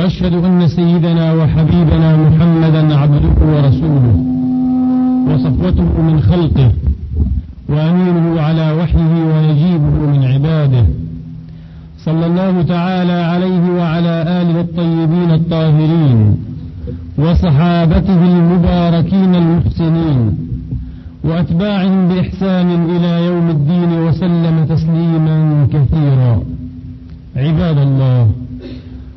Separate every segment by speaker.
Speaker 1: وأشهد أن سيدنا وحبيبنا محمدا عبده ورسوله وصفوته من خلقه وأمينه على وحيه ونجيبه من عباده. صلى الله تعالى عليه وعلى آله الطيبين الطاهرين وصحابته المباركين المحسنين وأتباعهم بإحسان إلى يوم الدين وسلم تسليما كثيرا. عباد الله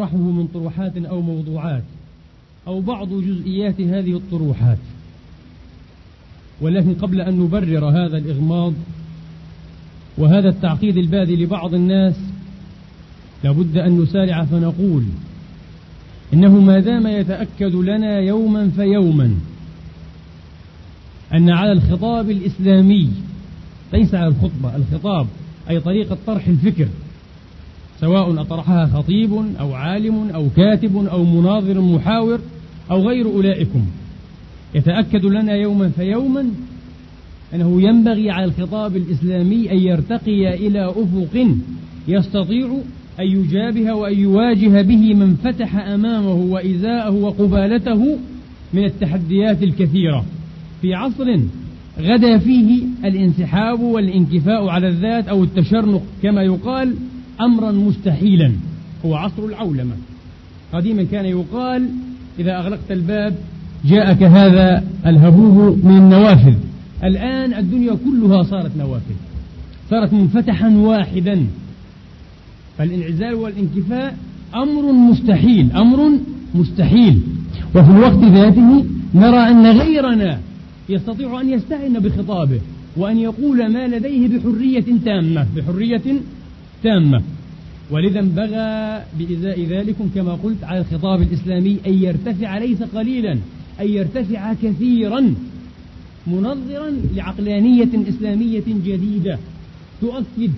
Speaker 1: ما أطرحه من طروحات أو موضوعات أو بعض جزئيات هذه الطروحات. ولكن قبل أن نبرر هذا الإغماض وهذا التعقيد البادي لبعض الناس لابد أن نسارع فنقول إنه ما دام يتأكد لنا يوما فيوما أن على الخطاب الإسلامي ليس على الخطبة الخطاب أي طريقة طرح الفكر سواء أطرحها خطيب أو عالم أو كاتب أو مناظر محاور أو غير أولئكم. يتأكد لنا يوما فيوما أنه ينبغي على الخطاب الإسلامي أن يرتقي إلى أفق يستطيع أن يجابه وأن يواجه به من فتح أمامه وإزاءه وقبالته من التحديات الكثيرة. في عصر غدا فيه الانسحاب والانكفاء على الذات أو التشرنق كما يقال أمرا مستحيلا هو عصر العولمة. قديما كان يقال إذا أغلقت الباب جاءك هذا الهبوب من النوافذ الآن الدنيا كلها صارت نوافذ. صارت منفتحا واحدا. فالانعزال والانكفاء أمر مستحيل أمر مستحيل. وفي الوقت ذاته نرى أن غيرنا يستطيع أن يستعن بخطابه
Speaker 2: وأن يقول ما لديه بحرية تامة بحرية تامة ولذا انبغى بإزاء ذلكم كما قلت على الخطاب الإسلامي أن يرتفع ليس قليلا أن يرتفع كثيرا منظرا لعقلانية إسلامية جديدة تؤكد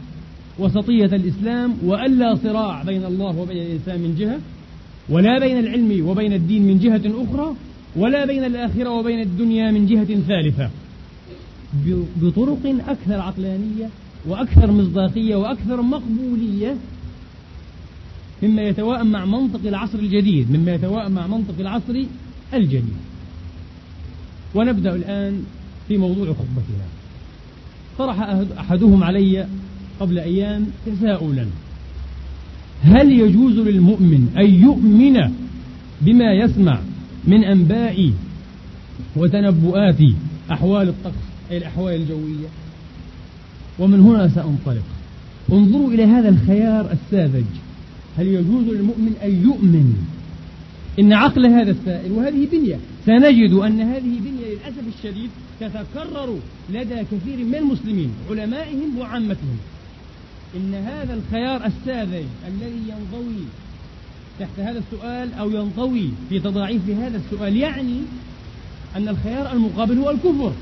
Speaker 2: وسطية الإسلام وألا صراع بين الله وبين الإنسان من جهة ولا بين العلم وبين الدين من جهة أخرى ولا بين الآخرة وبين الدنيا من جهة ثالثة. بطرق أكثر عقلانية وأكثر مصداقية وأكثر مقبولية مما يتوائم مع منطق العصر الجديد مما يتوائم مع منطق العصر الجديد. ونبدأ الآن في موضوع خطبتنا. طرح أحدهم علي قبل أيام تساؤلا. هل يجوز للمؤمن أن يؤمن بما يسمع من أنباء وتنبؤات أحوال الطقس أي الأحوال الجوية؟ ومن هنا سأنطلق. انظروا إلى هذا الخيار الساذج. هل يجوز للمؤمن أن يؤمن؟ إن عقل هذا السائل وهذه بنية سنجد أن هذه بنية للأسف الشديد تتكرر لدى كثير من المسلمين علمائهم وعامتهم. إن هذا الخيار الساذج الذي ينضوي تحت هذا السؤال أو ينطوي في تضاعيف هذا السؤال يعني أن الخيار المقابل هو الكفر.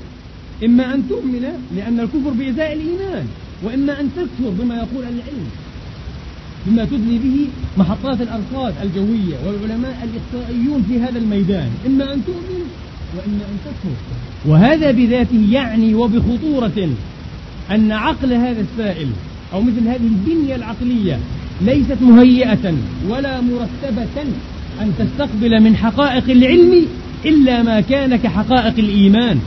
Speaker 2: إما أن تؤمن لأن الكفر بإزاء الإيمان وإما أن تكفر بما يقول العلم بما تدلي به محطات الأرصاد الجوية والعلماء الإحصائيون في هذا الميدان. إما أن تؤمن وإما أن تكفر. وهذا بذاته يعني وبخطورة أن عقل هذا السائل أو مثل هذه البنية العقلية ليست مهيئة ولا مرتبة أن تستقبل من حقائق العلم إلا ما كان كحقائق الإيمان.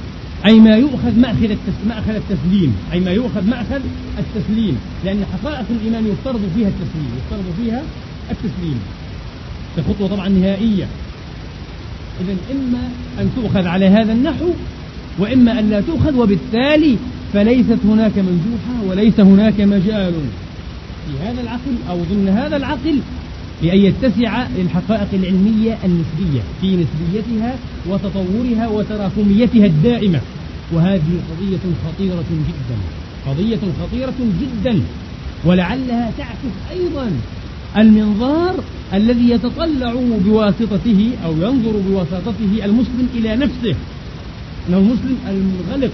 Speaker 2: أي ما يؤخذ مأخذ, مأخذ التسليم. أي ما يؤخذ مأخذ التسليم. لأن حقائق الإيمان يفترض فيها التسليم. يفترض فيها التسليم. الخطوة طبعا نهائية. إذا إما أن تؤخذ على هذا النحو وإما أن لا تؤخذ وبالتالي فليست هناك منجوحة وليس هناك مجال. في هذا العقل أو ضمن هذا العقل لأن يتسع للحقائق العلمية النسبية في نسبيتها وتطورها وتراكميتها الدائمة وهذه قضية خطيرة جدا. قضية خطيرة جدا. ولعلها تعكس أيضا المنظار الذي يتطلع بواسطته أو ينظر بواسطته المسلم إلى نفسه. أنه المسلم المنغلق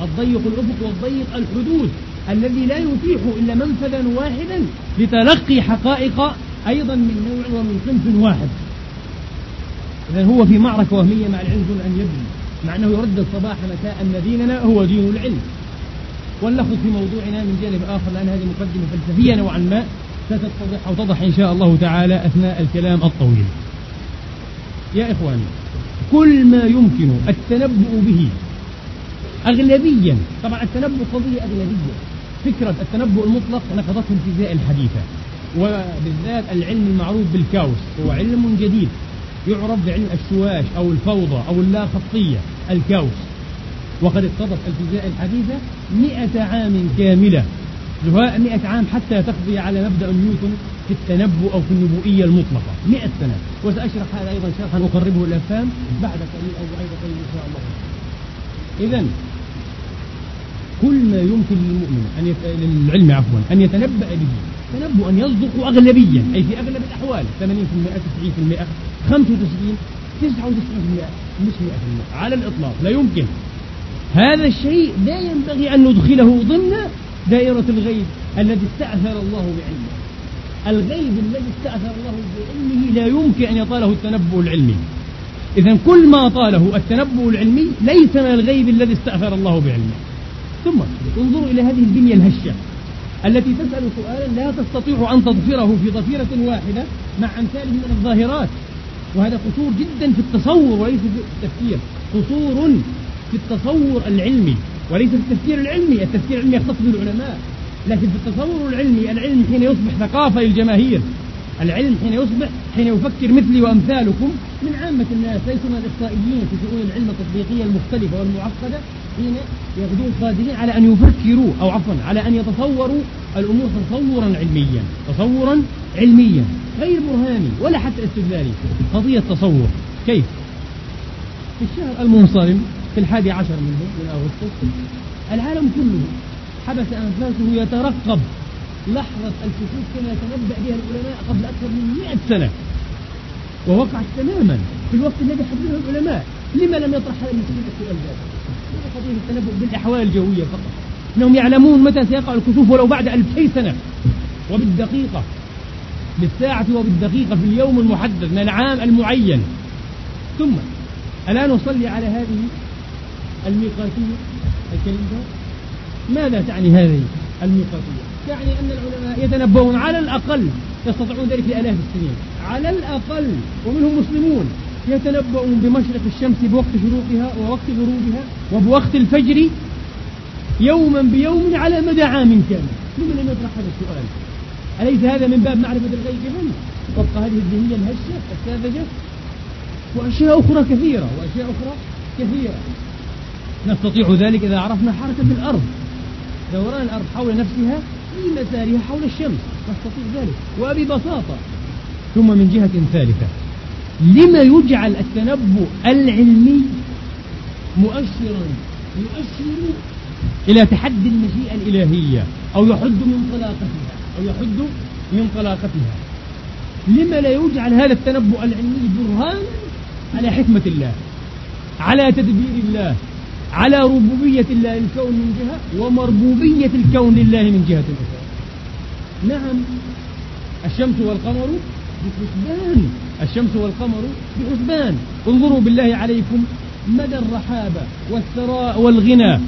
Speaker 2: الضيق الأفق والضيق الحدود الذي لا يتيح إلا منفذا واحدا لتلقي حقائق أيضا من نوع ومن صنف واحد. إذا هو في معركة وهمية مع العلم دون أن يبني. مع أنه يردد صباح مساء أن ديننا هو دين العلم. ونلخص في موضوعنا من جانب آخر لأن هذه مقدمة فلسفية نوعا ما ستتضح أو تضح إن شاء الله تعالى أثناء الكلام الطويل. يا إخواني كل ما يمكن التنبؤ به أغلبيا طبعا التنبؤ قضية أغلبية. فكرة التنبؤ المطلق نقضته الفيزياء الحديثة. وبالذات العلم المعروف بالكاوس هو علم جديد يعرف بعلم الشواش أو الفوضى أو اللا خطية الكاوس. وقد اقتضت الفيزياء الحديثة مئة عام كاملة. مئة عام حتى تقضي على مبدأ نيوتن في التنبؤ أو في النبوئية المطلقة. مئة سنة. وسأشرح هذا أيضا شرحا أقربه الأفهام بعد قليل أو بعد قليل إن شاء الله. إذا كل ما يمكن للمؤمن أن يت... للعلم عفوا أن يتنبأ به. تنبؤا يصدق أغلبيا أي في أغلب الأحوال 80% 90% 95 99% مش 100% على الإطلاق لا يمكن. هذا الشيء لا ينبغي أن ندخله ضمن دائرة الغيب الذي استأثر الله بعلمه. الغيب الذي استأثر الله بعلمه لا يمكن أن يطاله التنبؤ العلمي. إذا كل ما طاله التنبؤ العلمي ليس من الغيب الذي استأثر الله بعلمه. ثم انظروا إلى هذه البنية الهشة. التي تسأل سؤالا لا تستطيع أن تضفره في ضفيرة واحدة مع أمثاله من الظاهرات. وهذا قصور جدا في التصور وليس في التفكير. قصور في التصور العلمي وليس في التفكير العلمي. التفكير العلمي يختص به العلماء. لكن في التصور العلمي العلم حين يصبح ثقافة للجماهير. العلم حين يصبح حين يفكر مثلي وأمثالكم من عامة الناس ليسوا من الإحصائيين في شؤون العلم التطبيقية المختلفة والمعقدة حين يغدون قادرين على أن يفكروا أو عفوا على أن يتصوروا الأمور تصورا علميا تصورا علميا غير برهاني ولا حتى استدلالي قضية تصور كيف؟ في الشهر المنصرم في الحادي عشر منه من أغسطس العالم كله حبس أنفاسه يترقب لحظة الكسوف كما يتنبأ بها العلماء قبل أكثر من 100 سنة. ووقعت تماما في الوقت الذي حدده العلماء. لما لم يطرح هذا المسلم السؤال ذاته قضية التنبؤ بالأحوال الجوية فقط. أنهم يعلمون متى سيقع الكسوف ولو بعد ألفي سنة. وبالدقيقة بالساعة وبالدقيقة في اليوم المحدد من العام المعين. ثم ألا نصلي على هذه الميقاتية؟ الكلمة ماذا تعني هذه الميقاتية؟ تعني أن العلماء يتنبؤون على الأقل يستطيعون ذلك لآلاف السنين. على الأقل ومنهم مسلمون يتنبؤون بمشرق الشمس بوقت شروقها ووقت غروبها وبوقت الفجر يوما بيوم على مدى عام كامل. لمن لم يطرح هذا السؤال؟ أليس هذا من باب معرفة الغيب هم؟ وفق هذه الذهنية الهشة الساذجة؟ وأشياء أخرى كثيرة وأشياء أخرى كثيرة. نستطيع ذلك إذا عرفنا حركة الأرض. دوران الأرض حول نفسها في مسارها حول الشمس؟ نستطيع ذلك. وببساطة. ثم من جهة ثالثة. لما يجعل التنبؤ العلمي مؤشرا يؤشر إلى تحدي المشيئة الإلهية أو يحد من طلاقتها أو يحد من طلاقتها لما لا يجعل هذا التنبؤ العلمي برهانا على حكمة الله على تدبير الله على ربوبية الله الكون من جهة ومربوبية الكون لله من جهة أخرى. نعم الشمس والقمر بحسبان. الشمس والقمر بحسبان. انظروا بالله عليكم مدى الرحابة والثراء والغنى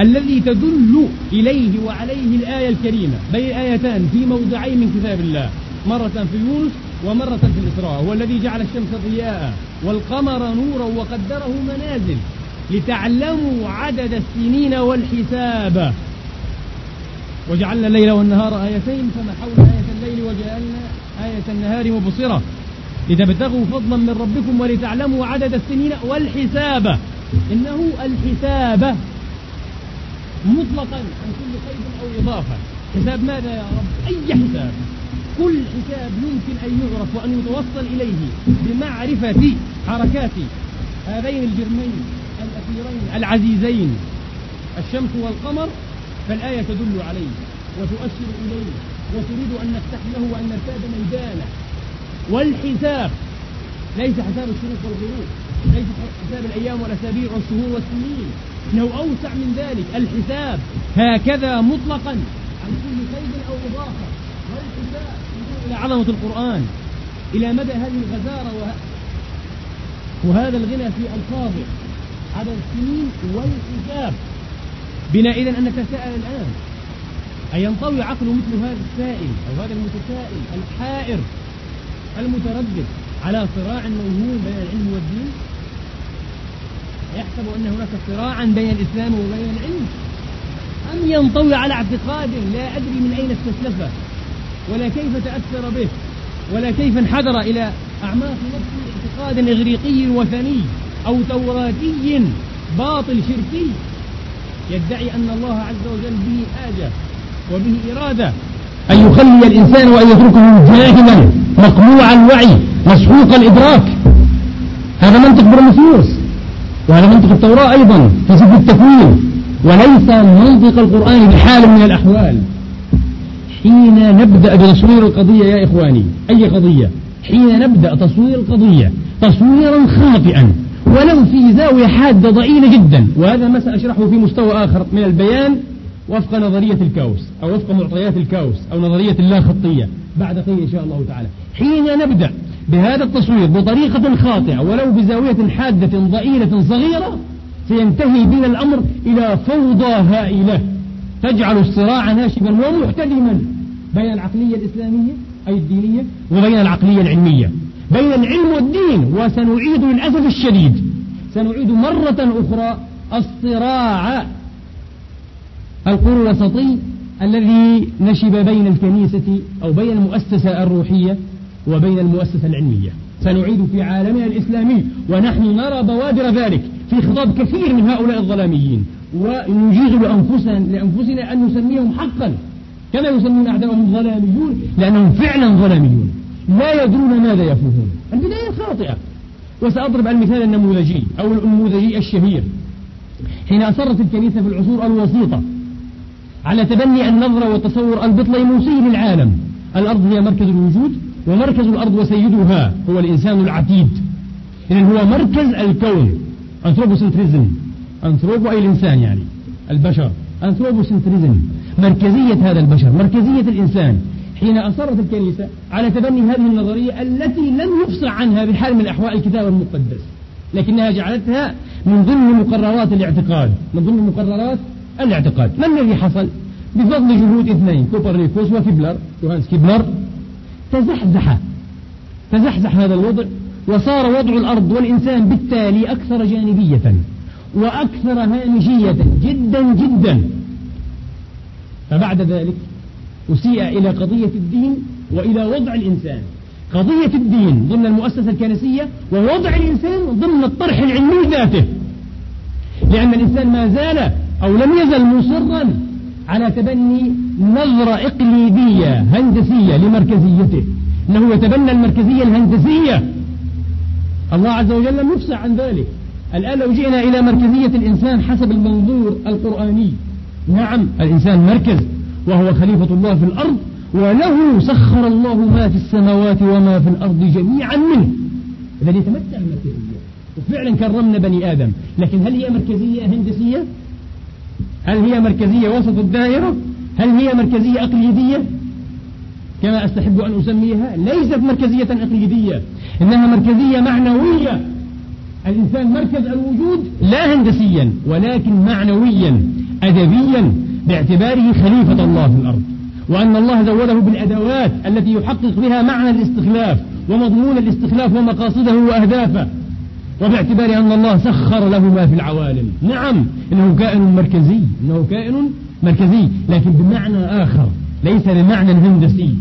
Speaker 2: الذي تدل إليه وعليه الآية الكريمة. بين آيتان في موضعين من كتاب الله. مرة في يونس ومرة في الإسراء. هو الذي جعل الشمس ضياء والقمر نورا وقدره منازل. لتعلموا عدد السنين والحساب. وجعلنا الليل والنهار آيتين فمحونا آية الليل وجعلنا آية النهار مبصرة. لتبتغوا فضلا من ربكم ولتعلموا عدد السنين والحساب. إنه الحساب مطلقا عن كل قيد أو إضافة. حساب ماذا يا رب؟ أي حساب؟ كل حساب يمكن أن يعرف وأن يتوصل إليه بمعرفة حركات هذين الجرمين. الأخيرين العزيزين. الشمس والقمر فالآية تدل عليه وتؤشر إليه وتريد أن نفتح له وأن نرتاد ميدانه. والحساب ليس حساب الشروق والغروب ليس حساب الأيام والأسابيع والشهور والسنين. إنه أوسع من ذلك الحساب هكذا مطلقا عن كل قيد أو إضافة. والحساب إلى عظمة القرآن إلى مدى هذه الغزارة وهذا الغنى في ألفاظه. عدد السنين والحساب بنا إذا أن نتساءل الآن. أينطوي عقل مثل هذا السائل أو هذا المتسائل الحائر المتردد على صراع موهوم بين العلم والدين؟ يحسب أن هناك صراعا بين الإسلام وبين العلم. أم ينطوي على اعتقاد لا أدري من أين استسلفه ولا كيف تأثر به ولا كيف انحدر إلى أعماق نفسه اعتقاد إغريقي وثني أو توراتي باطل شركي يدعي أن الله عز وجل به حاجة وبه إرادة أن يخلي الإنسان وأن يتركه جاهلا مقموع الوعي مسحوق الإدراك. هذا منطق برمسيوس وهذا منطق التوراة أيضا في سفر التكوين وليس منطق القرآن بحال من الأحوال. حين نبدأ بتصوير القضية يا إخواني أي قضية؟ حين نبدأ تصوير القضية تصويرا خاطئا. ولو في زاوية حادة ضئيلة جدا. وهذا ما سأشرحه في مستوى آخر من البيان وفق نظرية الكاوس أو وفق معطيات الكاوس أو نظرية اللا خطية بعد قليل إن شاء الله تعالى. حين نبدأ بهذا التصوير بطريقة خاطئة ولو بزاوية حادة ضئيلة صغيرة سينتهي بنا الأمر إلى فوضى هائلة. تجعل الصراع ناشبا ومحتدما بين العقلية الإسلامية أي الدينية وبين العقلية العلمية. بين العلم والدين وسنعيد للأسف الشديد. سنعيد مرة أخرى الصراع. القرى الوسطي الذي نشب بين الكنيسة أو بين المؤسسة الروحية وبين المؤسسة العلمية. سنعيد في عالمنا الإسلامي ونحن نرى بوادر ذلك في خطاب كثير من هؤلاء الظلاميين. ونجيز لأنفسنا, لأنفسنا أن نسميهم حقا كما يسمون أعداءهم ظلاميون لأنهم فعلا ظلاميون. لا يدرون ماذا يفوهون البداية خاطئة. وسأضرب المثال النموذجي أو النموذجي الشهير. حين أصرت الكنيسة في العصور الوسيطة على تبني النظرة والتصور البطليموسي للعالم. الأرض هي مركز الوجود ومركز الأرض وسيدها. هو الإنسان العتيد. إذن هو مركز الكون. anthropocentrism anthropo أي الإنسان يعني. البشر. anthropocentrism مركزية هذا البشر. مركزية الإنسان. حين أصرت الكنيسة على تبني هذه النظرية التي لم يفصح عنها بحال من الأحوال الكتاب المقدس لكنها جعلتها من ضمن مقررات الاعتقاد من ضمن مقررات الاعتقاد. ما الذي حصل؟ بفضل جهود اثنين كوبرنيكوس وكيبلر يوهانس كيبلر تزحزح تزحزح هذا الوضع وصار وضع الأرض والإنسان بالتالي أكثر جانبية وأكثر هامشية جدا جدا. فبعد ذلك أسيء إلى قضية الدين وإلى وضع الإنسان. قضية الدين ضمن المؤسسة الكنسية ووضع الإنسان ضمن الطرح العلمي ذاته. لأن الإنسان ما زال أو لم يزل مصرا على تبني نظرة إقليدية هندسية لمركزيته. أنه يتبنى المركزية الهندسية. الله عز وجل لم يفسع عن ذلك. الآن لو جئنا إلى مركزية الإنسان حسب المنظور القرآني. نعم الإنسان مركز. وهو خليفة الله في الأرض وله سخر الله ما في السماوات وما في الأرض جميعا منه. إذا يتمتع المركزية وفعلا كرمنا بني آدم. لكن هل هي مركزية هندسية؟ هل هي مركزية وسط الدائرة؟ هل هي مركزية أقليدية؟ كما أستحب أن أسميها ليست مركزية أقليدية إنها مركزية معنوية. الإنسان مركز الوجود لا هندسيا ولكن معنويا أدبيا باعتباره خليفة الله في الأرض وأن الله زوده بالأدوات التي يحقق بها معنى الاستخلاف ومضمون الاستخلاف ومقاصده وأهدافه وباعتبار أن الله سخر له ما في العوالم. نعم إنه كائن مركزي إنه كائن مركزي لكن بمعنى آخر ليس بمعنى هندسي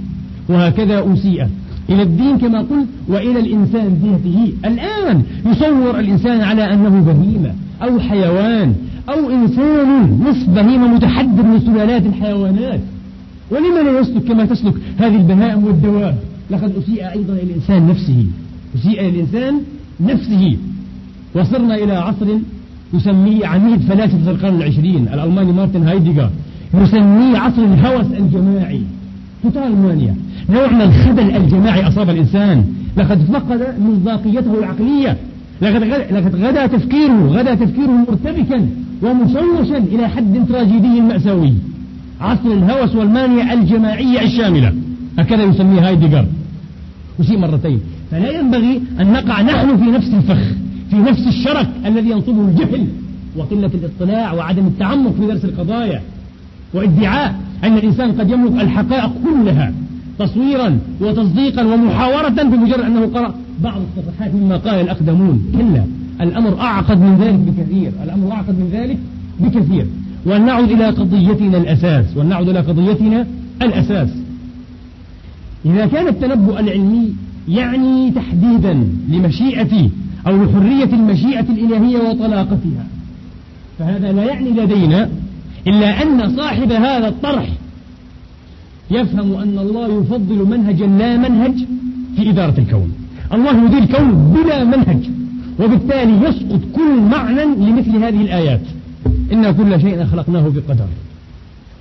Speaker 2: وهكذا أسيء إلى الدين كما قلت وإلى الإنسان ذاته. الآن يصور الإنسان على أنه بهيمة أو حيوان أو إنسان نصف بهيمة متحدر من سلالات الحيوانات. ولما لا يسلك كما تسلك هذه البهائم والدواب؟ لقد أسيء أيضا إلى الإنسان نفسه. أسيء إلى الإنسان نفسه. وصرنا إلى عصر يسميه عميد فلاسفة القرن العشرين الألماني مارتن هايديغر. يسميه عصر الهوس الجماعي. total mania نوع من الخبل الجماعي أصاب الإنسان. لقد فقد مصداقيته العقلية. لقد غدا, غدا تفكيره غدا تفكيره مرتبكا ومشوشا إلى حد تراجيدي مأساوي. عصر الهوس والمانيا الجماعية الشاملة. هكذا يسميه هايديغر وشيء مرتين. فلا ينبغي أن نقع نحن في نفس الفخ في نفس الشرك الذي ينصبه الجهل وقلة الاطلاع وعدم التعمق في درس القضايا وادعاء أن الإنسان قد يملك الحقائق كلها تصويرا وتصديقا ومحاورة بمجرد أنه قرأ بعض الصفحات مما قال الأقدمون كلا الأمر أعقد من ذلك بكثير الأمر أعقد من ذلك بكثير. وأن نعود إلى قضيتنا الأساس وأن نعود إلى قضيتنا الأساس. إذا كان التنبؤ العلمي يعني تحديدا لمشيئة أو لحرية المشيئة الإلهية وطلاقتها فهذا لا يعني لدينا إلا أن صاحب هذا الطرح يفهم أن الله يفضل منهجا لا منهج في إدارة الكون. الله يدير الكون بلا منهج وبالتالي يسقط كل معنى لمثل هذه الآيات. إن كل شيء خلقناه بقدر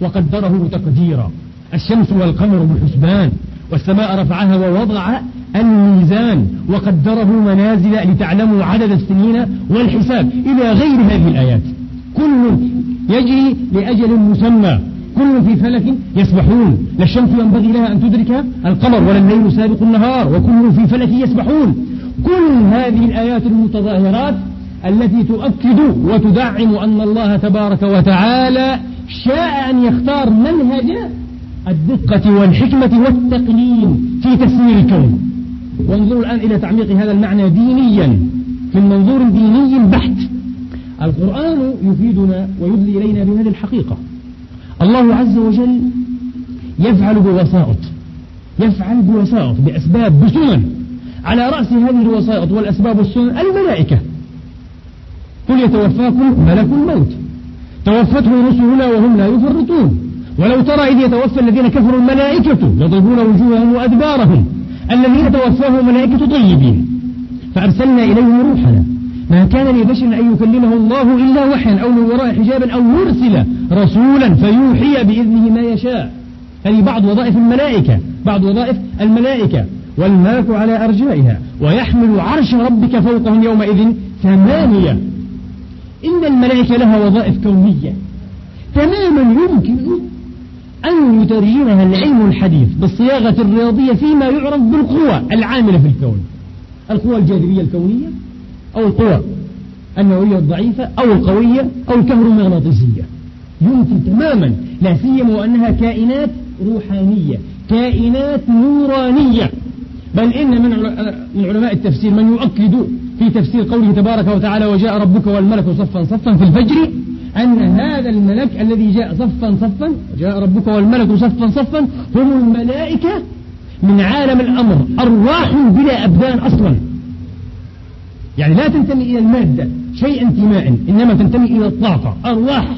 Speaker 2: وقدره تقديرا. الشمس والقمر بحسبان والسماء رفعها ووضع الميزان وقدره منازل لتعلموا عدد السنين والحساب. إلى غير هذه الآيات كل يجري لأجل مسمى. كل في فلك يسبحون. لا الشمس ينبغي لها أن تدرك القمر ولا الليل سابق النهار وكل في فلك يسبحون. كل هذه الآيات المتظاهرات التي تؤكد وتدعم أن الله تبارك وتعالى شاء أن يختار منهج الدقة والحكمة والتقنين في تسيير الكون وانظروا الآن إلى تعميق هذا المعنى دينيا. من منظور ديني بحت. القرآن يفيدنا ويدلي إلينا بهذه الحقيقة. الله عز وجل يفعل بوسائط يفعل بوسائط بأسباب بسنن. على رأس هذه الوسائط والأسباب والسنن الملائكة. قل يتوفاكم ملك الموت. توفته رسلنا وهم لا يفرطون. ولو ترى إذ يتوفى الذين كفروا الملائكة يضربون وجوههم وأدبارهم. الذين توفاهم ملائكة طيبين. فأرسلنا إليهم روحنا. ما كان لبشر أن يكلمه الله إلا وحيا أو من وراء حجابا أو يرسل رسولا فيوحي بإذنه ما يشاء. هذه بعض وظائف الملائكة بعض وظائف الملائكة. والملك على أرجائها. ويحمل عرش ربك فوقهم يومئذ ثمانية. إن الملائكة لها وظائف كونية. تماما يمكن أن يترجمها العلم الحديث بالصياغة الرياضية فيما يعرف بالقوى العاملة في الكون. القوى الجاذبية الكونية أو القوى النووية الضعيفة أو القوية أو الكهرومغناطيسية. يمكن تماما لا سيما وأنها كائنات روحانية كائنات نورانية. بل إن من من علماء التفسير من يؤكد في تفسير قوله تبارك وتعالى وجاء ربك والملك صفا صفا في الفجر أن هذا الملك الذي جاء صفا صفا جاء ربك والملك صفا صفا هم الملائكة من عالم الأمر أرواح بلا أبدان أصلا. يعني لا تنتمي إلى المادة شيء انتماء إنما تنتمي إلى الطاقة أرواح.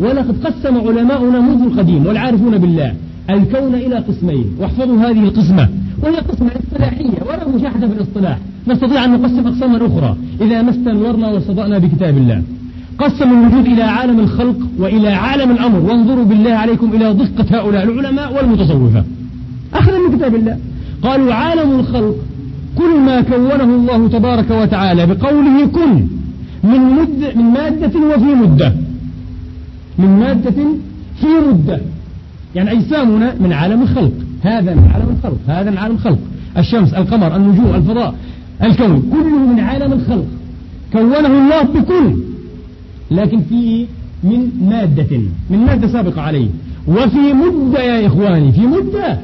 Speaker 2: ولقد قسم علماؤنا منذ القديم والعارفون بالله الكون إلى قسمين واحفظوا هذه القسمة وهي قسمة اصطلاحية ولا مشاحة في الاصطلاح. نستطيع أن نقسم أقساما أخرى إذا ما استنورنا واستضأنا بكتاب الله. قسم الوجود إلى عالم الخلق وإلى عالم الأمر وانظروا بالله عليكم إلى دقة هؤلاء العلماء والمتصوفة. أخذا من كتاب الله. قالوا عالم الخلق كل ما كونه الله تبارك وتعالى بقوله كن من, مد من مادة وفي مدة. من مادة في مدة. يعني أجسامنا من عالم الخلق. هذا من عالم الخلق. هذا من عالم الخلق. الشمس القمر النجوم الفضاء الكون كله من عالم الخلق. كونه الله بكل. لكن فيه من مادة من مادة سابقة عليه. وفي مدة يا إخواني في مدة.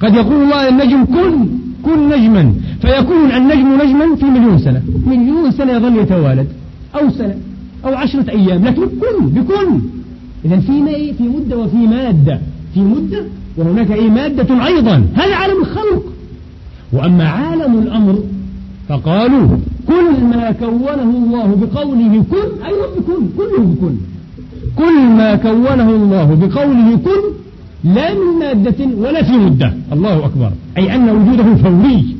Speaker 2: قد يقول الله النجم كن كن نجما. فيكون النجم نجما في مليون سنة. مليون سنة يظل يتوالد. أو سنة. أو عشرة أيام لكن كن بكن إذا في إيه؟ في مدة وفي مادة. في مدة وهناك أي مادة أيضا. هذا عالم الخلق. وأما عالم الأمر فقالوا كل ما كونه الله بقوله كن أيضا بكن كله بكن. كل ما كونه الله بقوله كن لا من مادة ولا في مدة. الله أكبر. أي أن وجوده فوري.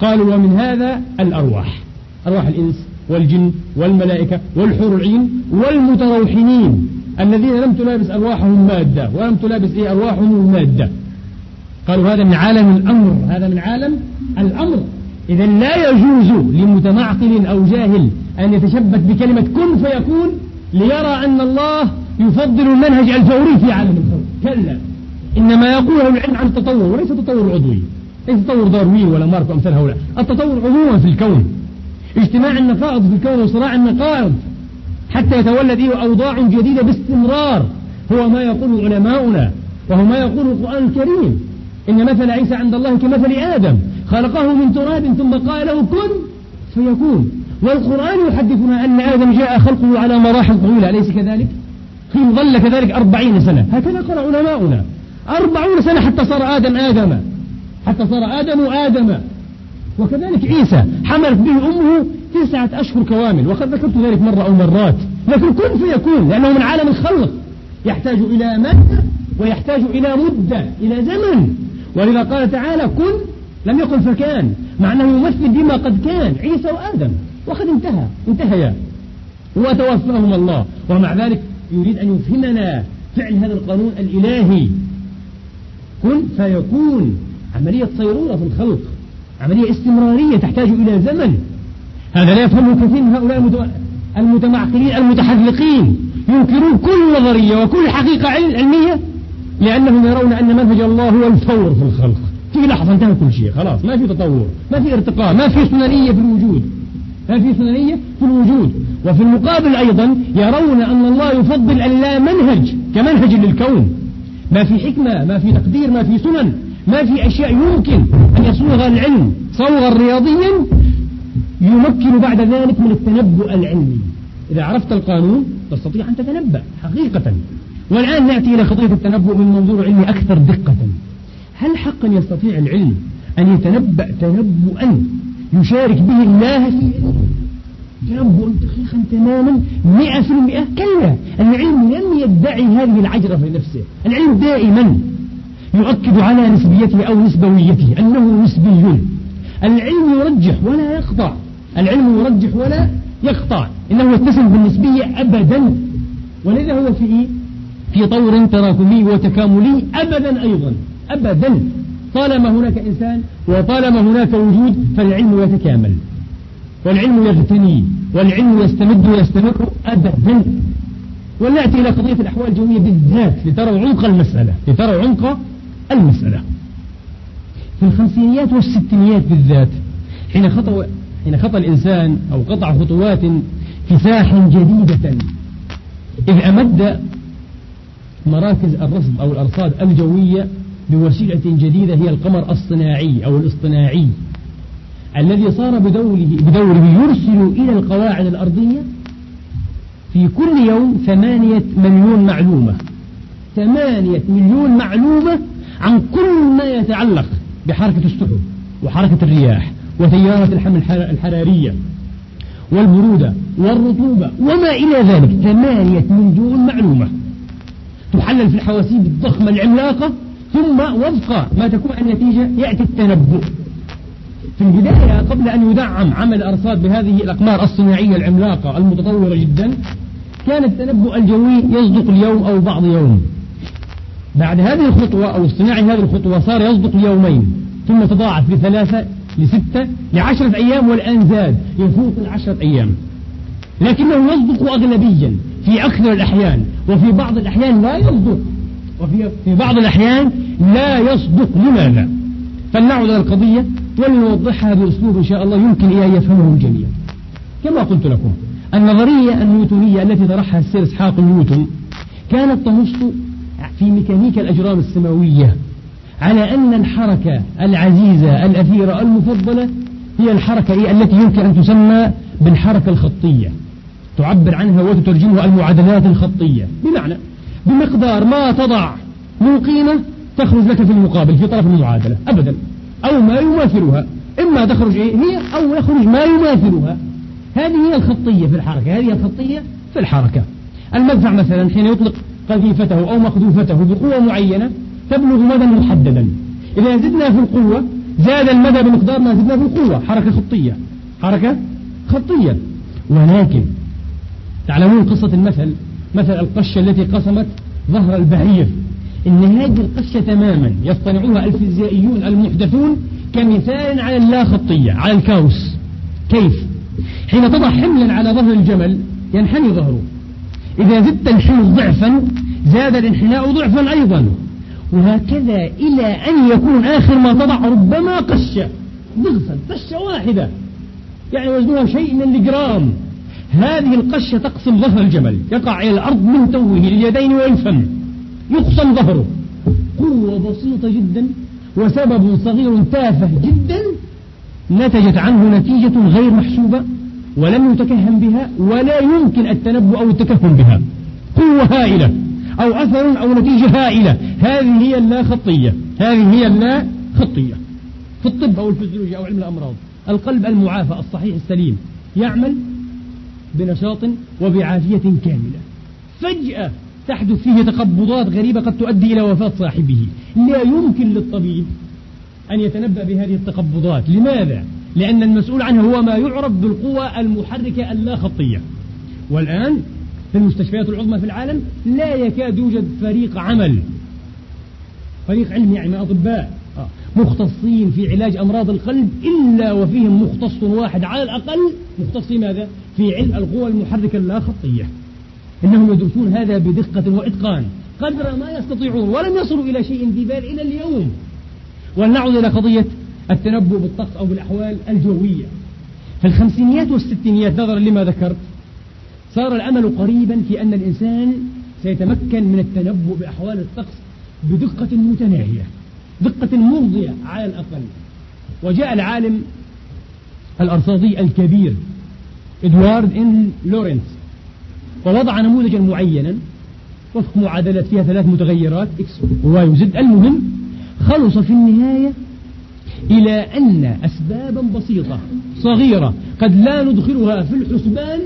Speaker 2: قالوا ومن هذا الأرواح. أرواح الإنس. والجن والملائكة والحور العين والمتروحنين الذين لم تلابس أرواحهم مادة ولم تلابس إيه؟ أرواحهم المادة. قالوا هذا من عالم الأمر هذا من عالم الأمر. إذا لا يجوز لمتمعقل أو جاهل أن يتشبث بكلمة كن فيكون ليرى أن الله يفضل المنهج الفوري في عالم الخلق كلا. إنما يقوله العلم عن التطور وليس تطور عضوي. ليس تطور داروين ولا مارك أمثال هؤلاء. التطور عموما في الكون. اجتماع النقائض في الكون وصراع النقائض حتى يتولد إيه أوضاع جديدة باستمرار. هو ما يقول علماؤنا وهو ما يقول القرآن الكريم. إن مثل عيسى عند الله كمثل آدم. خلقه من تراب ثم قال له كن فيكون. والقرآن يحدثنا أن آدم جاء خلقه على مراحل طويلة أليس كذلك؟ حين ظل كذلك أربعين سنة. هكذا قال علماؤنا. أربعون سنة حتى صار آدم آدم. حتى صار آدم آدم. وكذلك عيسى حملت به أمه تسعة أشهر كوامل وقد ذكرت ذلك مرة أو مرات لكن كن فيكون لأنه من عالم الخلق يحتاج إلى مادة ويحتاج إلى مدة إلى زمن. ولذا قال تعالى كن لم يكن فكان مع أنه يمثل بما قد كان عيسى وآدم. وقد انتهى انتهيا. وتوفاهما الله. ومع ذلك يريد أن يفهمنا فعل هذا القانون الإلهي. كن فيكون. عملية صيرورة في الخلق. عملية استمرارية تحتاج إلى زمن. هذا لا يفهمه كثير من هؤلاء المتمعقلين المتحذلقين ينكرون كل نظرية وكل حقيقة علمية لأنهم يرون أن منهج الله هو الفور في الخلق. في لحظة انتهى كل شيء خلاص. ما في تطور ما في ارتقاء ما في ثنائية في الوجود. ما في ثنائية في الوجود. وفي المقابل أيضا يرون أن الله يفضل اللا منهج كمنهج للكون. ما في حكمة ما في تقدير ما في سنن. ما في أشياء يمكن أن يصوغ العلم صوغا رياضيا يمكن بعد ذلك من التنبؤ العلمي. إذا عرفت القانون تستطيع أن تتنبأ حقيقة. والآن نأتي إلى خطية التنبؤ من منظور علمي أكثر دقة. هل حقا يستطيع العلم أن يتنبأ تنبؤا يشارك به الله في تنبؤ دقيقا تماما مئة في المئة. كلا العلم لم يدعي هذه العجرة في نفسه. العلم دائما يؤكد على نسبيته أو نسبويته أنه نسبي. العلم يرجح ولا يقطع العلم يرجح ولا يقطع إنه يتسم بالنسبية أبدا. ولذا هو في في طور تراكمي وتكاملي أبدا أيضا. أبدا. طالما هناك إنسان وطالما هناك وجود فالعلم يتكامل. والعلم يغتني. والعلم يستمد ويستمر أبدا. ولنأتي إلى قضية الأحوال الجوية بالذات لتروا عمق المسألة. لتروا عمق المسألة. في الخمسينيات والستينيات بالذات حين خطأ حين خطأ الإنسان أو قطع خطوات كفاح جديدة إذ أمد مراكز الرصد أو الأرصاد الجوية بوسيلة جديدة هي القمر الصناعي أو الاصطناعي الذي صار بدوره, بدوره يرسل إلى القواعد الأرضية في كل يوم ثمانية مليون معلومة. ثمانية مليون معلومة عن كل ما يتعلق بحركة السحب وحركة الرياح وتيارة الحمل الحرارية والبرودة والرطوبة وما إلى ذلك. ثمانية مليون معلومة تحلل في الحواسيب الضخمة العملاقة ثم وفق ما تكون النتيجة يأتي التنبؤ. في البداية قبل أن يدعم عمل أرصاد بهذه الأقمار الصناعية العملاقة المتطورة جدا كان التنبؤ الجوي يصدق اليوم أو بعض يوم. بعد هذه الخطوة أو اصطناع هذه الخطوة صار يصدق اليومين ثم تضاعف لثلاثة لستة لعشرة أيام والآن زاد يفوق العشرة أيام. لكنه يصدق أغلبيا في أكثر الأحيان وفي بعض الأحيان لا يصدق. وفي في بعض الأحيان لا يصدق لماذا؟ فلنعد إلى القضية ولنوضحها بأسلوب إن شاء الله يمكن أن يفهمه الجميع. كما قلت لكم النظرية النيوتونية التي طرحها السير إسحاق نيوتن كانت تنص في ميكانيكا الأجرام السماوية على أن الحركة العزيزة الأثيرة المفضلة هي الحركة التي يمكن أن تسمى بالحركة الخطية. تعبر عنها وتترجمها المعادلات الخطية. بمعنى بمقدار ما تضع من قيمة تخرج لك في المقابل في طرف المعادلة أبدا. أو ما يماثلها. إما تخرج إيه؟ هي أو يخرج ما يماثلها. هذه هي الخطية في الحركة هذه الخطية في الحركة. المدفع مثلا حين يطلق قذيفته أو مقذوفته بقوة معينة تبلغ مدى محددا. إذا زدنا في القوة زاد المدى بمقدار ما زدنا في القوة. حركة خطية. حركة خطية. ولكن تعلمون قصة المثل مثل القشة التي قسمت ظهر البعير إن هذه القشة تماما يصطنعوها الفيزيائيون المحدثون كمثال على اللا خطية على الكاوس. كيف؟ حين تضع حملا على ظهر الجمل ينحني ظهره. إذا زدت الحمل ضعفا زاد الانحناء ضعفا أيضا. وهكذا إلى أن يكون آخر ما تضع ربما قشة. ضغصا قشة واحدة. يعني وزنها شيء من الجرام. هذه القشة تقسم ظهر الجمل. يقع إلى الأرض من توه لليدين والفم يقسم ظهره. قوة بسيطة جدا. وسبب صغير تافه جدا. نتجت عنه نتيجة غير محسوبة. ولم يتكهن بها ولا يمكن التنبؤ أو التكهن بها. قوة هائلة أو أثر أو نتيجة هائلة. هذه هي اللا خطية هذه هي اللا خطية في الطب أو الفسيولوجيا أو علم الأمراض القلب المعافى الصحيح السليم يعمل بنشاط وبعافية كاملة. فجأة تحدث فيه تقبضات غريبة قد تؤدي إلى وفاة صاحبه. لا يمكن للطبيب أن يتنبأ بهذه التقبضات. لماذا؟ لأن المسؤول عنها هو ما يعرف بالقوى المحركة اللا خطية والآن في المستشفيات العظمى في العالم لا يكاد يوجد فريق عمل. فريق علمي يعني من أطباء. آه، مختصين في علاج أمراض القلب إلا وفيهم مختص واحد على الأقل. مختص في ماذا؟ في علم القوى المحركة اللا خطية إنهم يدرسون هذا بدقة وإتقان قدر ما يستطيعون ولم يصلوا إلى شيء في بال إلى اليوم. ولنعود إلى قضية التنبؤ بالطقس أو بالأحوال الجوية. في الخمسينيات والستينيات نظرا لما ذكرت صار الأمل قريبا في أن الإنسان سيتمكن من التنبؤ بأحوال الطقس بدقة متناهية دقة مرضية على الأقل. وجاء العالم الأرصادي الكبير إدوارد إن لورنس ووضع نموذجا معينا وفق معادلات فيها ثلاث متغيرات إكس وواي وزد المهم خلص في النهاية إلى أن أسبابا بسيطة صغيرة قد لا ندخلها في الحسبان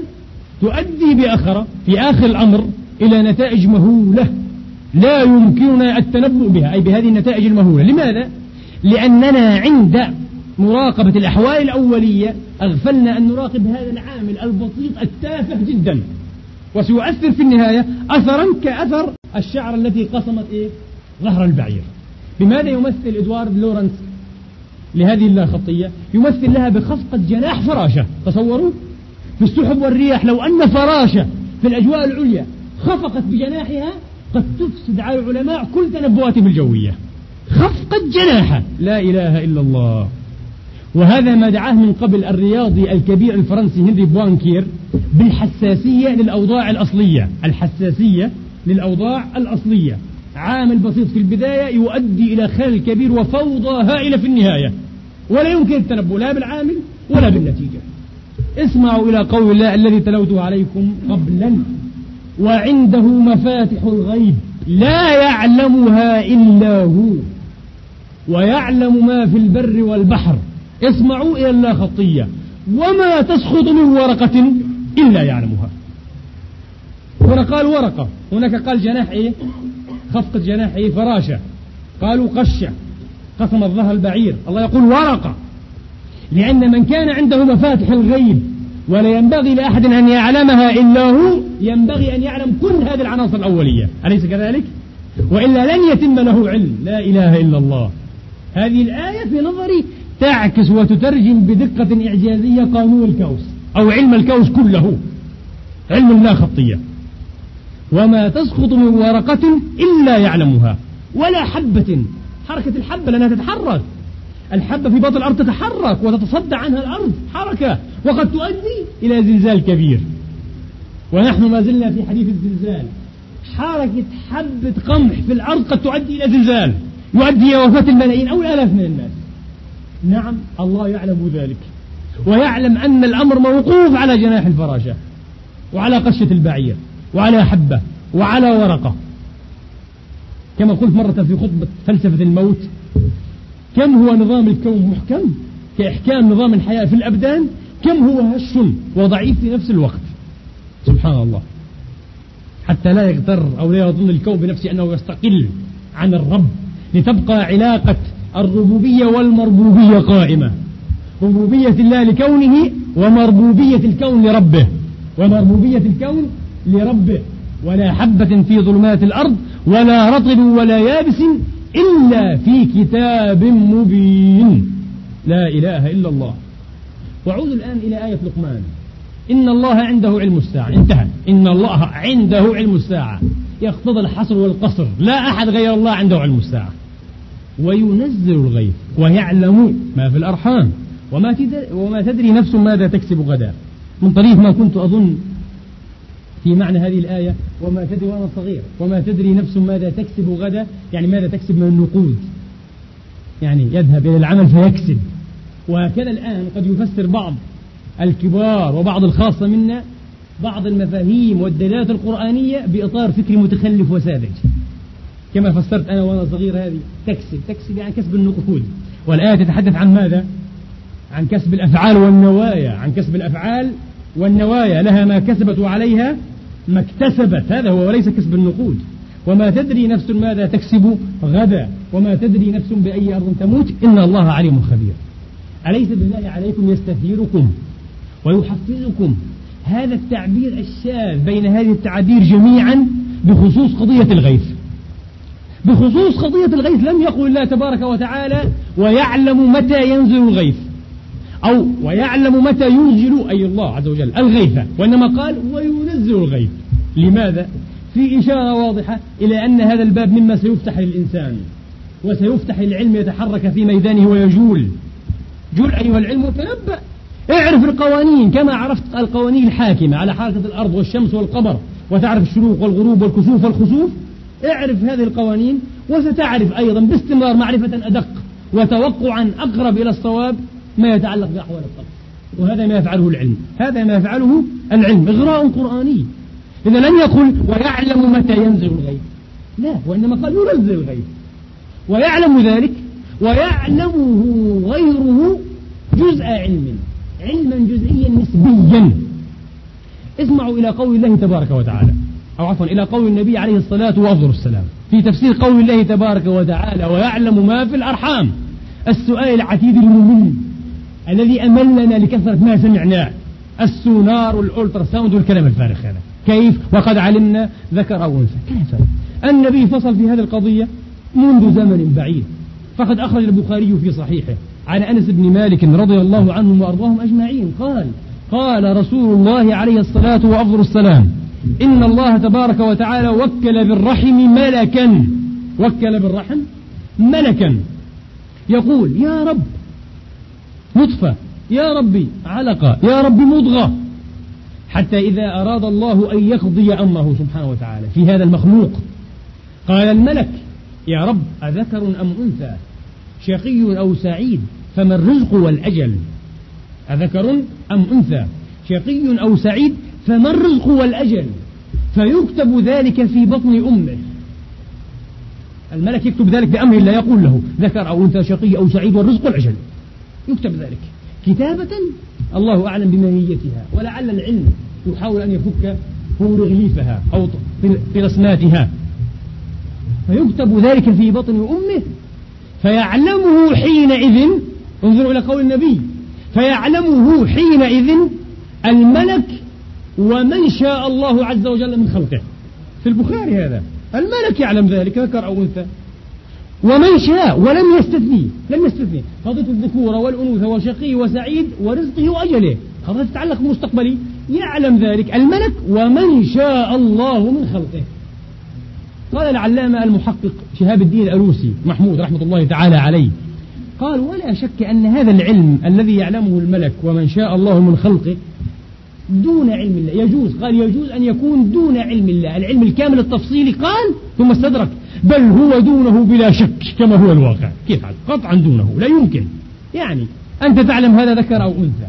Speaker 2: تؤدي بأخرة في آخر الأمر إلى نتائج مهولة لا يمكننا التنبؤ بها أي بهذه النتائج المهولة لماذا؟ لأننا عند مراقبة الأحوال الأولية أغفلنا أن نراقب هذا العامل البسيط التافه جدا وسيؤثر في النهاية أثرا كأثر الشعر التي قصمت إيه؟ ظهر البعير بماذا يمثل إدوارد لورنس لهذه اللاخطية يمثل لها بخفقة جناح فراشة. تصوروا؟ في السحب والرياح لو أن فراشة في الأجواء العليا خفقت بجناحها قد تفسد على العلماء كل تنبؤاتهم الجوية. خفقت جناحها. لا إله إلا الله. وهذا ما دعاه من قبل الرياضي الكبير الفرنسي هنري بوانكير بالحساسية للأوضاع الأصلية. الحساسية للأوضاع الأصلية. عامل بسيط في البداية يؤدي إلى خلل كبير وفوضى هائلة في النهاية. ولا يمكن التنبؤ لا بالعامل ولا بالنتيجة. اسمعوا إلى قول الله الذي تلوته عليكم قبلا. وعنده مفاتح الغيب. لا يعلمها إلا هو. ويعلم ما في البر والبحر. اسمعوا إلى الله خطية. وما تسقط من ورقة إلا يعلمها. هنا قال ورقة. هناك قال جناح إيه؟ خفقة جناح إيه فراشة. قالوا قشة. قسم الظهر البعير. الله يقول ورقة. لأن من كان عنده مفاتح الغيب ولا ينبغي لأحد أن يعلمها إلا هو ينبغي أن يعلم كل هذه العناصر الأولية. أليس كذلك؟ وإلا لن يتم له علم. لا إله إلا الله. هذه الآية في نظري تعكس وتترجم بدقة إعجازية قانون الكوس أو علم الكوس كله. علم اللا خطية. وما تسقط من ورقة إلا يعلمها. ولا حبة. حركة الحبة لأنها تتحرك. الحبة في بطن الأرض تتحرك وتتصدع عنها الأرض. حركة. وقد تؤدي إلى زلزال كبير. ونحن ما زلنا في حديث الزلزال. حركة حبة قمح في الأرض قد تؤدي إلى زلزال. يؤدي إلى وفاة الملايين أو الآلاف من الناس. نعم الله يعلم ذلك. ويعلم أن الأمر موقوف على جناح الفراشة وعلى قشة البعير. وعلى حبة وعلى ورقة. كما قلت مرة في خطبة فلسفة الموت كم هو نظام الكون محكم؟ كإحكام نظام الحياة في الأبدان كم هو هش وضعيف في نفس الوقت؟ سبحان الله. حتى لا يغتر أو لا يظن الكون بنفسه أنه يستقل عن الرب لتبقى علاقة الربوبية والمربوبية قائمة. ربوبية الله لكونه ومربوبية الكون لربه. ومربوبية الكون لربه ولا حبة في ظلمات الأرض ولا رطب ولا يابس إلا في كتاب مبين. لا إله إلا الله. وعود الآن إلى آية لقمان. إن الله عنده علم الساعة. انتهى. إن الله عنده علم الساعة. يقتضى الحصر والقصر. لا أحد غير الله عنده علم الساعة. وينزل الغيث ويعلم ما في الأرحام. وما, وما تدري نفس ماذا تكسب غدا. من طريق ما كنت أظن في معنى هذه الآية وما تدري وأنا صغير وما تدري نفس ماذا تكسب غدا يعني ماذا تكسب من النقود. يعني يذهب إلى العمل فيكسب. وهكذا الآن قد يفسر بعض الكبار وبعض الخاصة منا بعض المفاهيم والدلالات القرآنية بإطار فكري متخلف وساذج. كما فسرت أنا وأنا صغير هذه تكسب تكسب يعني كسب النقود. والآية تتحدث عن ماذا؟ عن كسب الأفعال والنوايا عن كسب الأفعال والنوايا لها ما كسبت وعليها ما اكتسبت. هذا هو وليس كسب النقود. وما تدري نفس ماذا تكسب غدا وما تدري نفس بأي أرض تموت. إن الله عليم خبير. أليس بالله عليكم يستثيركم ويحفزكم؟ هذا التعبير الشاذ بين هذه التعابير جميعا بخصوص قضية الغيث. بخصوص قضية الغيث. لم يقل الله تبارك وتعالى ويعلم متى ينزل الغيث. أو ويعلم متى ينزل أي الله عز وجل الغيث. وإنما قال وينزل الغيث. لماذا؟ في إشارة واضحة إلى أن هذا الباب مما سيفتح للإنسان وسيفتح للعلم يتحرك في ميدانه ويجول. جول أيها العلم وتنبأ. اعرف القوانين كما عرفت القوانين الحاكمة على حركة الأرض والشمس والقمر وتعرف الشروق والغروب والكسوف والخسوف. اعرف هذه القوانين وستعرف أيضا باستمرار معرفة أدق وتوقعا أقرب إلى الصواب ما يتعلق بأحوال الطقس وهذا ما يفعله العلم. هذا ما يفعله العلم. إغراء قرآني. إذا لم يقل ويعلم متى ينزل الغيث لا وإنما قال ينزل الغيث ويعلم ذلك ويعلمه غيره جزء علم. علما جزئيا نسبيا. اسمعوا إلى قول الله تبارك وتعالى. أو عفوا إلى قول النبي عليه الصلاة والسلام في تفسير قول الله تبارك وتعالى ويعلم ما في الأرحام. السؤال العتيد الممل. الذي أملنا لكثرة ما سمعناه السونار والألترا ساوند والكلام الفارغ هذا. كيف؟ وقد علمنا ذكر أو أنثى كيف؟ النبي فصل في هذه القضية منذ زمن بعيد. فقد أخرج البخاري في صحيحه. عن أنس بن مالك رضي الله عنهم وأرضاهم أجمعين. قال قال رسول الله عليه الصلاة وأفضل السلام إن الله تبارك وتعالى وكل بالرحم ملكا. وكل بالرحم ملكا. يقول يا رب نطفة يا ربي علقة. يا ربي مضغة. حتى إذا أراد الله أن يقضي أمره سبحانه وتعالى في هذا المخلوق. قال الملك يا رب أذكر أم أنثى؟ شقي أو سعيد؟ فما الرزق والأجل؟ أذكر أم أنثى؟ شقي أو سعيد؟ فما الرزق والأجل؟ فيكتب ذلك في بطن أمه. الملك يكتب ذلك بأمر لا يقول له ذكر أو أنثى شقي أو سعيد والرزق والأجل. يكتب ذلك. كتابة الله أعلم بماهيتها ولعل العلم يحاول أن يفك رغليفها أو طلسماتها فيكتب ذلك في بطن أمه فيعلمه حينئذ انظروا إلى قول النبي فيعلمه حينئذ الملك ومن شاء الله عز وجل من خلقه. في البخاري هذا الملك يعلم ذلك ذكر أو أنثى. ومن شاء ولم يستثني لم يستثني. قضية الذكورة والأنوثة وشقي وسعيد ورزقه وأجله. قضية تتعلق بمستقبلي. يعلم ذلك الملك ومن شاء الله من خلقه. قال العلامة المحقق شهاب الدين الألوسي محمود رحمة الله تعالى عليه. قال ولا شك أن هذا العلم الذي يعلمه الملك ومن شاء الله من خلقه دون علم الله. يجوز قال يجوز أن يكون دون علم الله. العلم الكامل التفصيلي قال ثم استدرك بل هو دونه بلا شك كما هو الواقع. كيف قطعا دونه لا يمكن. يعني أنت تعلم هذا ذكر أو أنثى.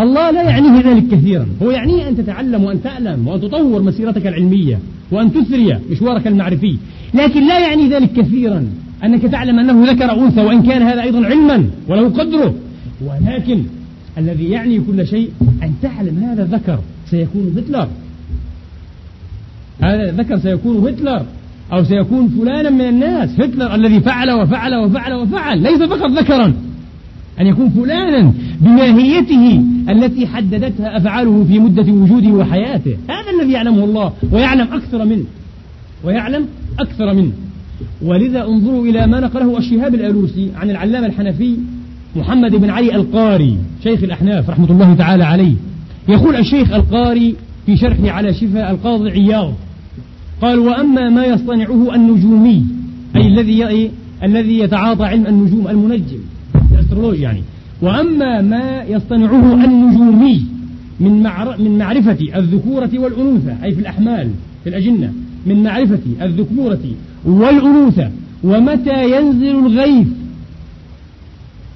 Speaker 2: الله لا يعنيه ذلك كثيرا. هو يعنيه أن تتعلم وأن تعلم وأن تطور مسيرتك العلمية وأن تثري مشوارك المعرفي. لكن لا يعني ذلك كثيرا. أنك تعلم أنه ذكر أو أنثى وإن كان هذا أيضا علما وله قدره. ولكن الذي يعني كل شيء أن تعلم هذا ذكر سيكون هتلر. هذا ذكر سيكون هتلر. أو سيكون فلانا من الناس هتلر الذي فعل وفعل وفعل وفعل ليس فقط ذكرا. أن يكون فلانا بماهيته التي حددتها أفعاله في مدة وجوده وحياته. هذا الذي يعلمه الله ويعلم أكثر منه. ويعلم أكثر منه. ولذا انظروا إلى ما نقله الشهاب الألوسي عن العلامة الحنفي محمد بن علي القاري شيخ الأحناف رحمة الله تعالى عليه. يقول الشيخ القاري في شرحه على شفاء القاضي عياض قال وأما ما يصطنعه النجومي أي الذي الذي يتعاطى علم النجوم المنجم الأسترولوجي يعني. وأما ما يصطنعه النجومي من من معرفة الذكورة والأنوثة أي في الأحمال في الأجنة من معرفة الذكورة والأنوثة ومتى ينزل الغيث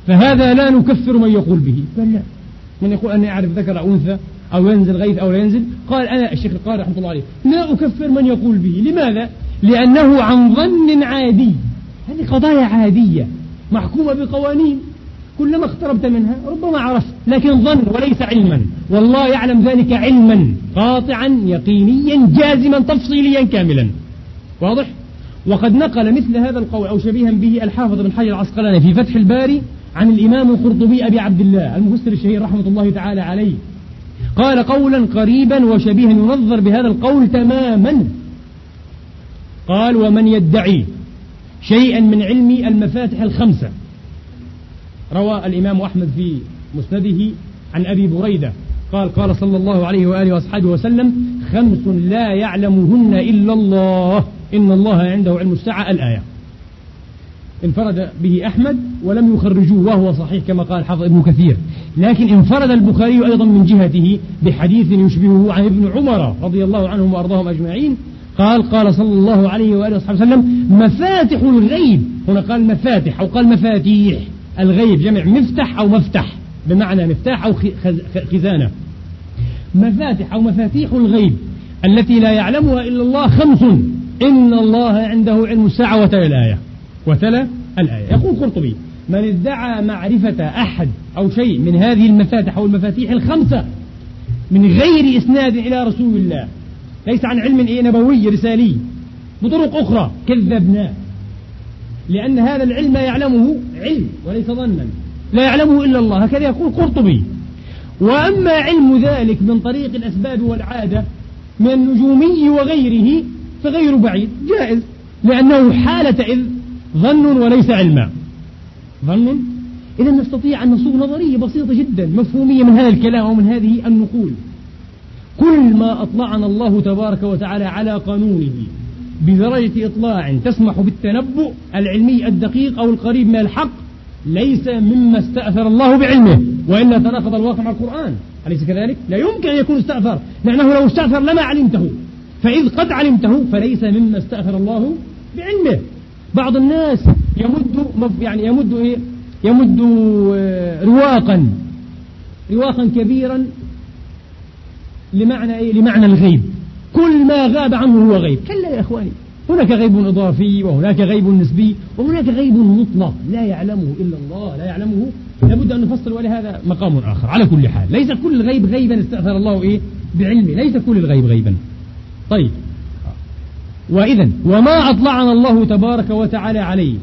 Speaker 2: فهذا لا نكفر من يقول به. بل لا. من يقول أني أعرف ذكر أنثى أو ينزل غيث أو لا ينزل؟ قال أنا الشيخ القارئ رحمة الله عليه لا أكفر من يقول به. لماذا؟ لأنه عن ظن عادي. هذه قضايا عادية محكومة بقوانين. كلما اقتربت منها ربما عرفت لكن ظن وليس علما. والله يعلم ذلك علما قاطعا يقينيا جازما تفصيليا كاملا. واضح؟ وقد نقل مثل هذا القول أو شبيها به الحافظ بن حجر العسقلاني في فتح الباري عن الإمام القرطبي أبي عبد الله المفسر الشهير رحمة الله تعالى عليه. قال قولا قريبا وشبيها ينظر بهذا القول تماما. قال ومن يدعي شيئا من علم المفاتح الخمسة. روى الإمام أحمد في مسنده عن أبي بريدة. قال قال صلى الله عليه وآله وأصحابه وسلم خمس لا يعلمهن إلا الله. إن الله عنده علم الساعة الآية. انفرد به أحمد ولم يخرجوه وهو صحيح كما قال حافظ ابن كثير. لكن انفرد البخاري أيضا من جهته بحديث يشبهه عن ابن عمر رضي الله عنهم وأرضاهم أجمعين. قال قال صلى الله عليه وآله وصحبه وسلم مفاتح الغيب. هنا قال مفاتح أو قال مفاتيح. الغيب جمع مفتح أو مفتح بمعنى مفتاح أو خزانة. مفاتح أو مفاتيح الغيب التي لا يعلمها إلا الله خمس. إن الله عنده علم الساعة وتلا الآية. وتلا الآية يقول قرطبي من ادعى معرفة أحد أو شيء من هذه المفاتح أو المفاتيح الخمسة من غير إسناد إلى رسول الله ليس عن علم إيه نبوي رسالي بطرق أخرى كذبناه لأن هذا العلم يعلمه علم وليس ظنا لا يعلمه إلا الله. هكذا يقول قرطبي وأما علم ذلك من طريق الأسباب والعادة من النجومي وغيره فغير بعيد جائز لأنه حالة إذ ظن وليس علما. ظن؟ إذا نستطيع أن نصوغ نظرية بسيطة جدا مفهومية من هذا الكلام أو من هذه النقول. كل ما أطلعنا الله تبارك وتعالى على قانونه بدرجة إطلاع تسمح بالتنبؤ العلمي الدقيق أو القريب من الحق ليس مما استأثر الله بعلمه وإلا تناقض الواقع مع القرآن. أليس كذلك؟ لا يمكن أن يكون استأثر. لأنه لو استأثر لما علمته. فإذ قد علمته فليس مما استأثر الله بعلمه. بعض الناس يمد يعني يمد إيه؟ يمد آه، رواقا رواقا كبيرا لمعنى إيه؟ لمعنى الغيب. كل ما غاب عنه هو غيب. كلا يا إخواني هناك غيب إضافي وهناك غيب نسبي وهناك غيب مطلق لا يعلمه إلا الله لا يعلمه. لابد أن نفصل ولهذا مقام آخر. على كل حال ليس كل الغيب غيبا استأثر الله إيه؟ بعلمه. ليس كل الغيب غيبا. طيب. وإذا وما أطلعنا الله تبارك وتعالى عليه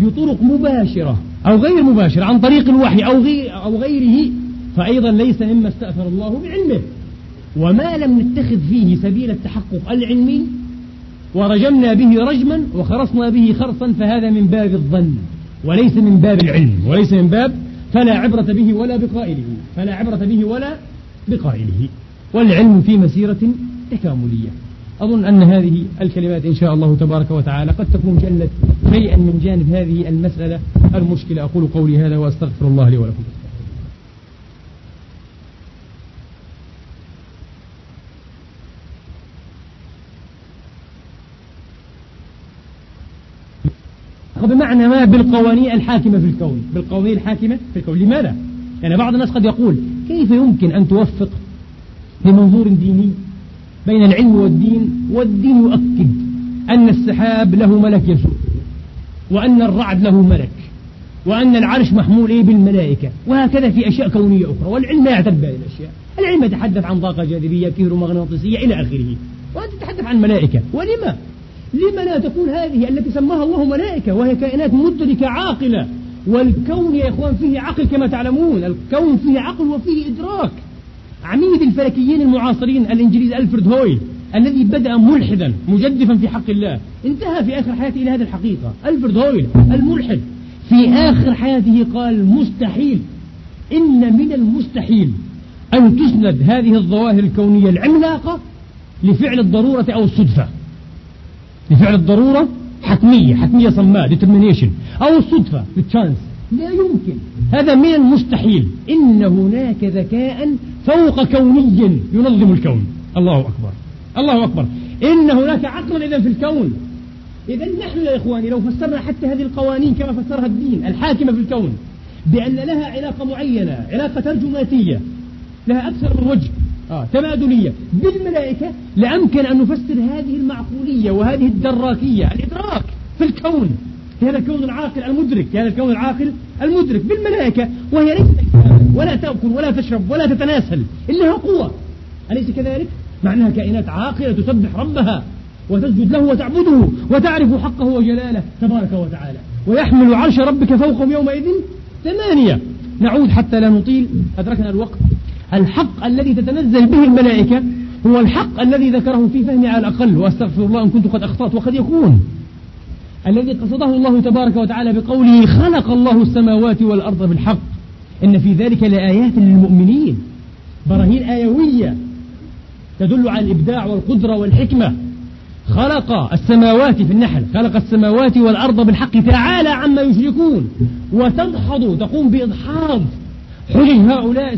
Speaker 2: بطرق مباشرة أو غير مباشرة عن طريق الوحي أو, أو غيره فأيضا ليس مما استأثر الله بعلمه. وما لم نتخذ فيه سبيل التحقق العلمي ورجمنا به رجما وخرصنا به خرصا فهذا من باب الظن وليس من باب العلم وليس من باب فلا عبرة به ولا بقائله فلا عبرة به ولا بقائله. والعلم في مسيرة تكاملية. أظن أن هذه الكلمات إن شاء الله تبارك وتعالى قد تكون جلت شيئا من جانب هذه المسألة المشكلة. أقول قولي هذا وأستغفر الله لي ولكم. بمعنى ما بالقوانين الحاكمة في الكون. بالقوانين الحاكمة في الكون. لماذا؟ يعني بعض الناس قد يقول كيف يمكن أن توفق بمنظور ديني بين العلم والدين والدين يؤكد أن السحاب له ملك يسوع وأن الرعد له ملك وأن العرش محمول إيه بالملائكة وهكذا في أشياء كونية أخرى. والعلم لا يعتد بهذه الأشياء. العلم يتحدث عن طاقة جاذبية كهرومغناطيسية إلى آخره وأنت تتحدث عن ملائكة. ولما؟ لما لا تكون هذه التي سماها الله ملائكة وهي كائنات مدركة عاقلة. والكون يا إخوان فيه عقل كما تعلمون الكون فيه عقل وفيه إدراك. عميد الفلكيين المعاصرين الإنجليز ألفرد هويل الذي بدأ ملحدا مجدفا في حق الله. انتهى في آخر حياته إلى هذه الحقيقة. ألفرد هويل الملحد. في آخر حياته قال مستحيل إن من المستحيل أن تسند هذه الظواهر الكونية العملاقة لفعل الضرورة أو الصدفة. لفعل الضرورة حتمية حتمية صماء determination أو الصدفة بالتشانس لا يمكن. هذا من المستحيل. إن هناك ذكاء فوق كوني ينظم الكون. الله أكبر. الله أكبر. إن هناك عقلا إذا في الكون. إذا نحن يا إخواني لو فسرنا حتى هذه القوانين كما فسرها الدين الحاكمة في الكون بأن لها علاقة معينة علاقة ترجماتية لها أكثر من وجه آه تبادلية. بالملائكة لأمكن أن نفسر هذه المعقولية وهذه الدراكية الإدراك في الكون. في هذا الكون العاقل المدرك في هذا الكون العاقل المدرك بالملائكة وهي ليست ولا تأكل ولا تشرب ولا تتناسل إلا قوة. أليس كذلك؟ مع أنها كائنات عاقلة تسبح ربها وتسجد له وتعبده وتعرف حقه وجلاله تبارك وتعالى ويحمل عرش ربك فوقهم يومئذ ثمانية. نعود حتى لا نطيل. أدركنا الوقت. الحق الذي تتنزل به الملائكة هو الحق الذي ذكره في فهمي على الأقل وأستغفر الله إن كنت قد أخطأت وقد يكون. الذي قصده الله تبارك وتعالى بقوله خلق الله السماوات والأرض بالحق. إن في ذلك لآيات للمؤمنين. براهين آيوية تدل على الإبداع والقدرة والحكمة. خلق السماوات في النحل خلق السماوات والأرض بالحق تعالى عما يشركون. وتدحض تقوم بإدحاض حجج هؤلاء